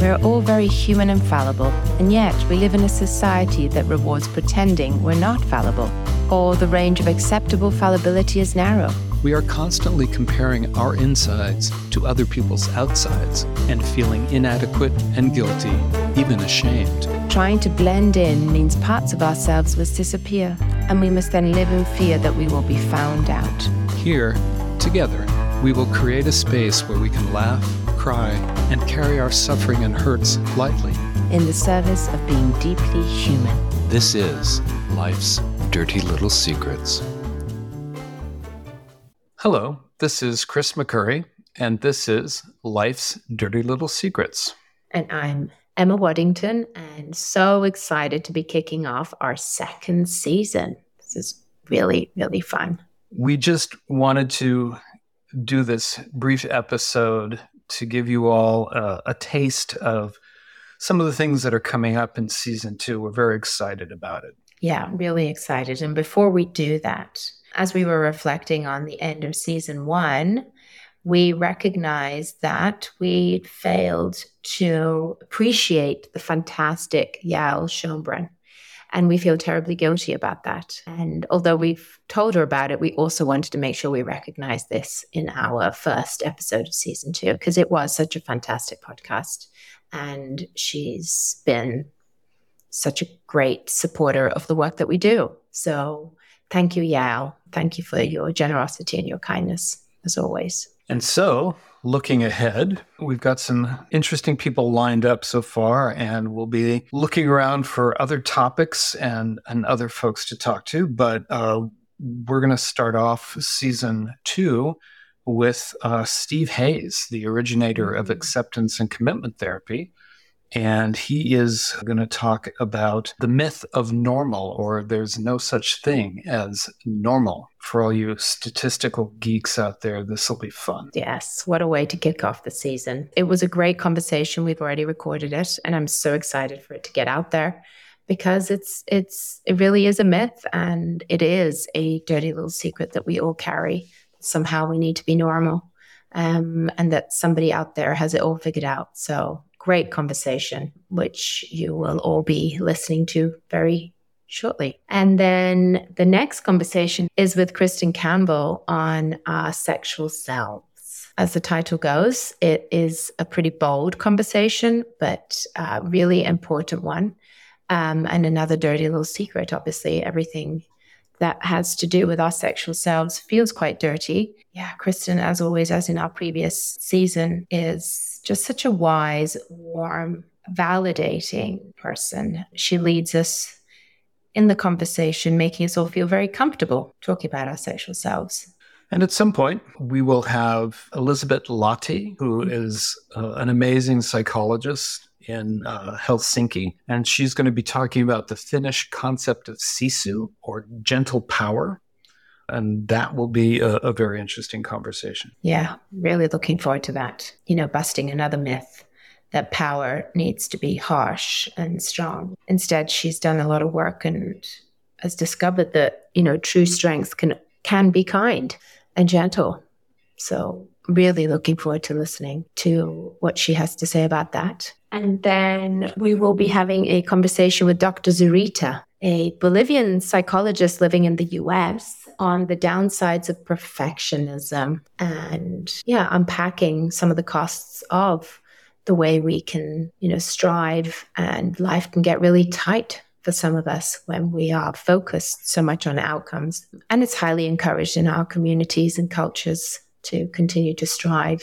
We're all very human and fallible, and yet we live in a society that rewards pretending we're not fallible, or the range of acceptable fallibility is narrow. We are constantly comparing our insides to other people's outsides and feeling inadequate and guilty, even ashamed. Trying to blend in means parts of ourselves must disappear, and we must then live in fear that we will be found out. Here, together, we will create a space where we can laugh, cry, and carry our suffering and hurts lightly. In the service of being deeply human. This is Life's Dirty Little Secrets. Hello, this is Chris McCurry, and this is Life's Dirty Little Secrets. And I'm Emma Waddington, and so excited to be kicking off our second season. This is really, really fun. We just wanted to do this brief episode to give you all uh, a taste of some of the things that are coming up in season two. We're very excited about it. Yeah, really excited. And before we do that, as we were reflecting on the end of season one, we recognized that we failed to appreciate the fantastic Yael Schonbrun and we feel terribly guilty about that. And although we've told her about it, we also wanted to make sure we recognize this in our first episode of season two, because it was such a fantastic podcast. And she's been such a great supporter of the work that we do. So thank you, Yael. Thank you for your generosity and your kindness, as always. And so looking ahead, we've got some interesting people lined up so far, and we'll be looking around for other topics and, and other folks to talk to. But uh, we're going to start off season two with uh, Steve Hayes, the originator of mm. acceptance and commitment therapy and he is going to talk about the myth of normal, or there's no such thing as normal. For all you statistical geeks out there, this will be fun. Yes, what a way to kick off the season. It was a great conversation. We've already recorded it, and I'm so excited for it to get out there because it's it's it really is a myth and it is a dirty little secret that we all carry. Somehow we need to be normal. Um, and that somebody out there has it all figured out. So great conversation, which you will all be listening to very shortly. And then the next conversation is with Kristen Campbell on our sexual selves. As the title goes, it is a pretty bold conversation, but really important one. Um, and another dirty little secret. Obviously, everything that has to do with our sexual selves feels quite dirty. Yeah, Kristen, as always, as in our previous season, is just such a wise, warm, validating person. She leads us in the conversation, making us all feel very comfortable talking about our sexual selves. And at some point, we will have Elisabeth Lahti, who is uh, an amazing psychologist in uh, Helsinki, and she's going to be talking about the Finnish concept of sisu or gentle power. And that will be a, a very interesting conversation. Yeah, really looking forward to that. You know, busting another myth that power needs to be harsh and strong. Instead, she's done a lot of work and has discovered that, you know, true strength can can be kind and gentle. So really looking forward to listening to what she has to say about that. And then we will be having a conversation with Dr. Zurita, a Bolivian psychologist living in the US, on the downsides of perfectionism and, yeah, unpacking some of the costs of the way we can, you know, strive and life can get really tight for some of us when we are focused so much on outcomes. And it's highly encouraged in our communities and cultures to continue to strive.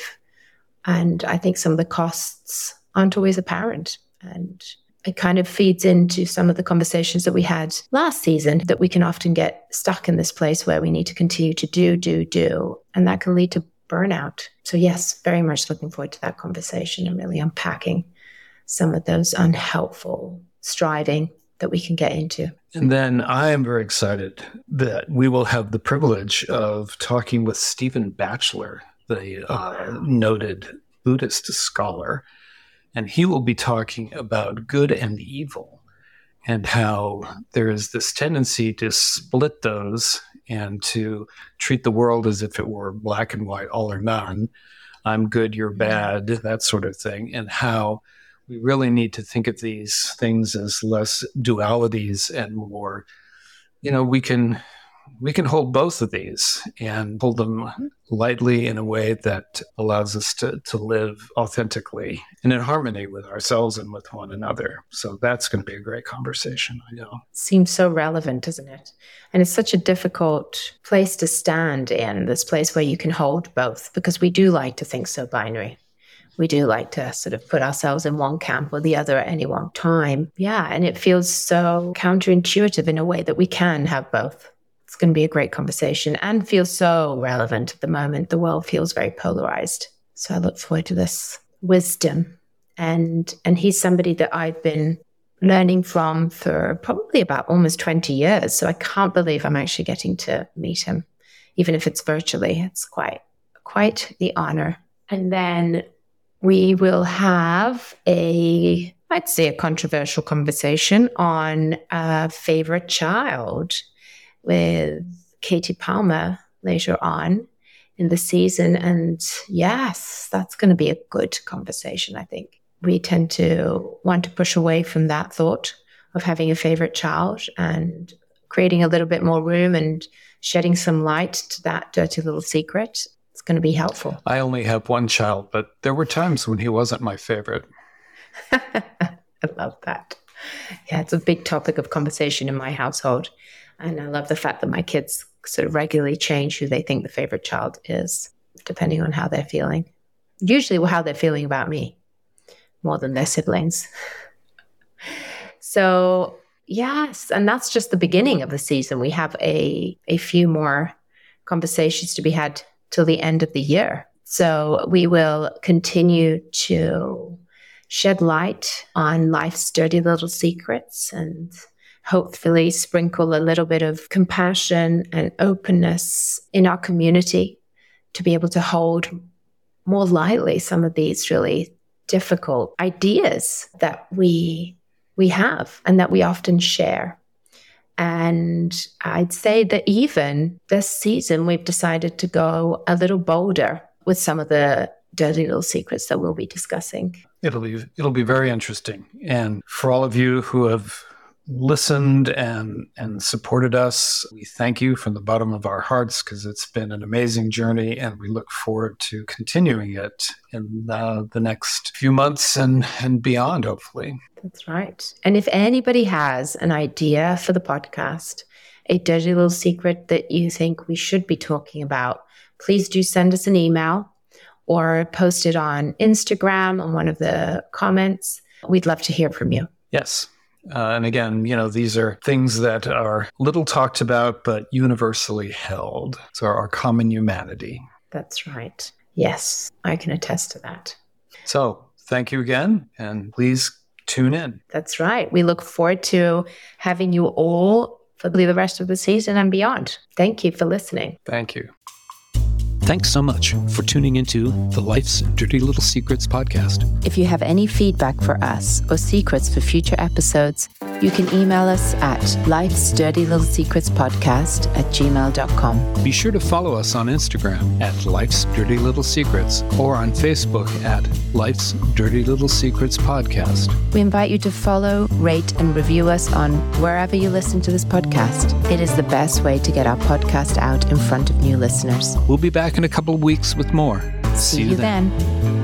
And I think some of the costs aren't always apparent. And it kind of feeds into some of the conversations that we had last season that we can often get stuck in this place where we need to continue to do, do, do. And that can lead to burnout. So, yes, very much looking forward to that conversation and really unpacking some of those unhelpful striving that we can get into. And then I am very excited that we will have the privilege of talking with Stephen Batchelor, the uh, noted Buddhist scholar and he will be talking about good and evil and how there is this tendency to split those and to treat the world as if it were black and white, all or none. I'm good, you're bad, that sort of thing, and how we really need to think of these things as less dualities and more, you know, we can we can hold both of these and hold them lightly in a way that allows us to, to live authentically and in harmony with ourselves and with one another. So that's going to be a great conversation, I know. Seems so relevant, doesn't it? And it's such a difficult place to stand in, this place where you can hold both, because we do like to think so binary we do like to sort of put ourselves in one camp or the other at any one time. Yeah. And it feels so counterintuitive in a way that we can have both. It's going to be a great conversation and feels so relevant at the moment. The world feels very polarized. So I look forward to this wisdom. And and he's somebody that I've been learning from for probably about almost 20 years. So I can't believe I'm actually getting to meet him, even if it's virtually. It's quite quite the honor. And then we will have a, I'd say, a controversial conversation on a favorite child with Katie Palmer later on in the season. And yes, that's going to be a good conversation, I think. We tend to want to push away from that thought of having a favorite child and creating a little bit more room and shedding some light to that dirty little secret it's going to be helpful. I only have one child, but there were times when he wasn't my favorite. I love that. Yeah, it's a big topic of conversation in my household. And I love the fact that my kids sort of regularly change who they think the favorite child is, depending on how they're feeling. Usually, how they're feeling about me more than their siblings. so, yes, and that's just the beginning of the season. We have a, a few more conversations to be had till the end of the year. So we will continue to shed light on life's dirty little secrets and hopefully sprinkle a little bit of compassion and openness in our community to be able to hold more lightly some of these really difficult ideas that we we have and that we often share. And I'd say that even this season, we've decided to go a little bolder with some of the dirty little secrets that we'll be discussing. It'll be it'll be very interesting. And for all of you who have listened and and supported us. We thank you from the bottom of our hearts because it's been an amazing journey, and we look forward to continuing it in uh, the next few months and and beyond, hopefully. That's right. And if anybody has an idea for the podcast, a dirty little secret that you think we should be talking about, please do send us an email or post it on Instagram on one of the comments. We'd love to hear from you. Yes. Uh, and again, you know, these are things that are little talked about, but universally held. So our common humanity. That's right. Yes, I can attest to that. So thank you again, and please tune in. That's right. We look forward to having you all for the rest of the season and beyond. Thank you for listening. Thank you. Thanks so much for tuning into the Life's Dirty Little Secrets podcast. If you have any feedback for us or secrets for future episodes, you can email us at life's dirty little secrets podcast at gmail.com. Be sure to follow us on Instagram at Life's Dirty Little Secrets or on Facebook at Life's Dirty Little Secrets podcast. We invite you to follow, rate, and review us on wherever you listen to this podcast. It is the best way to get our podcast out in front of new listeners. We'll be back in a couple of weeks with more. See, See you then. then.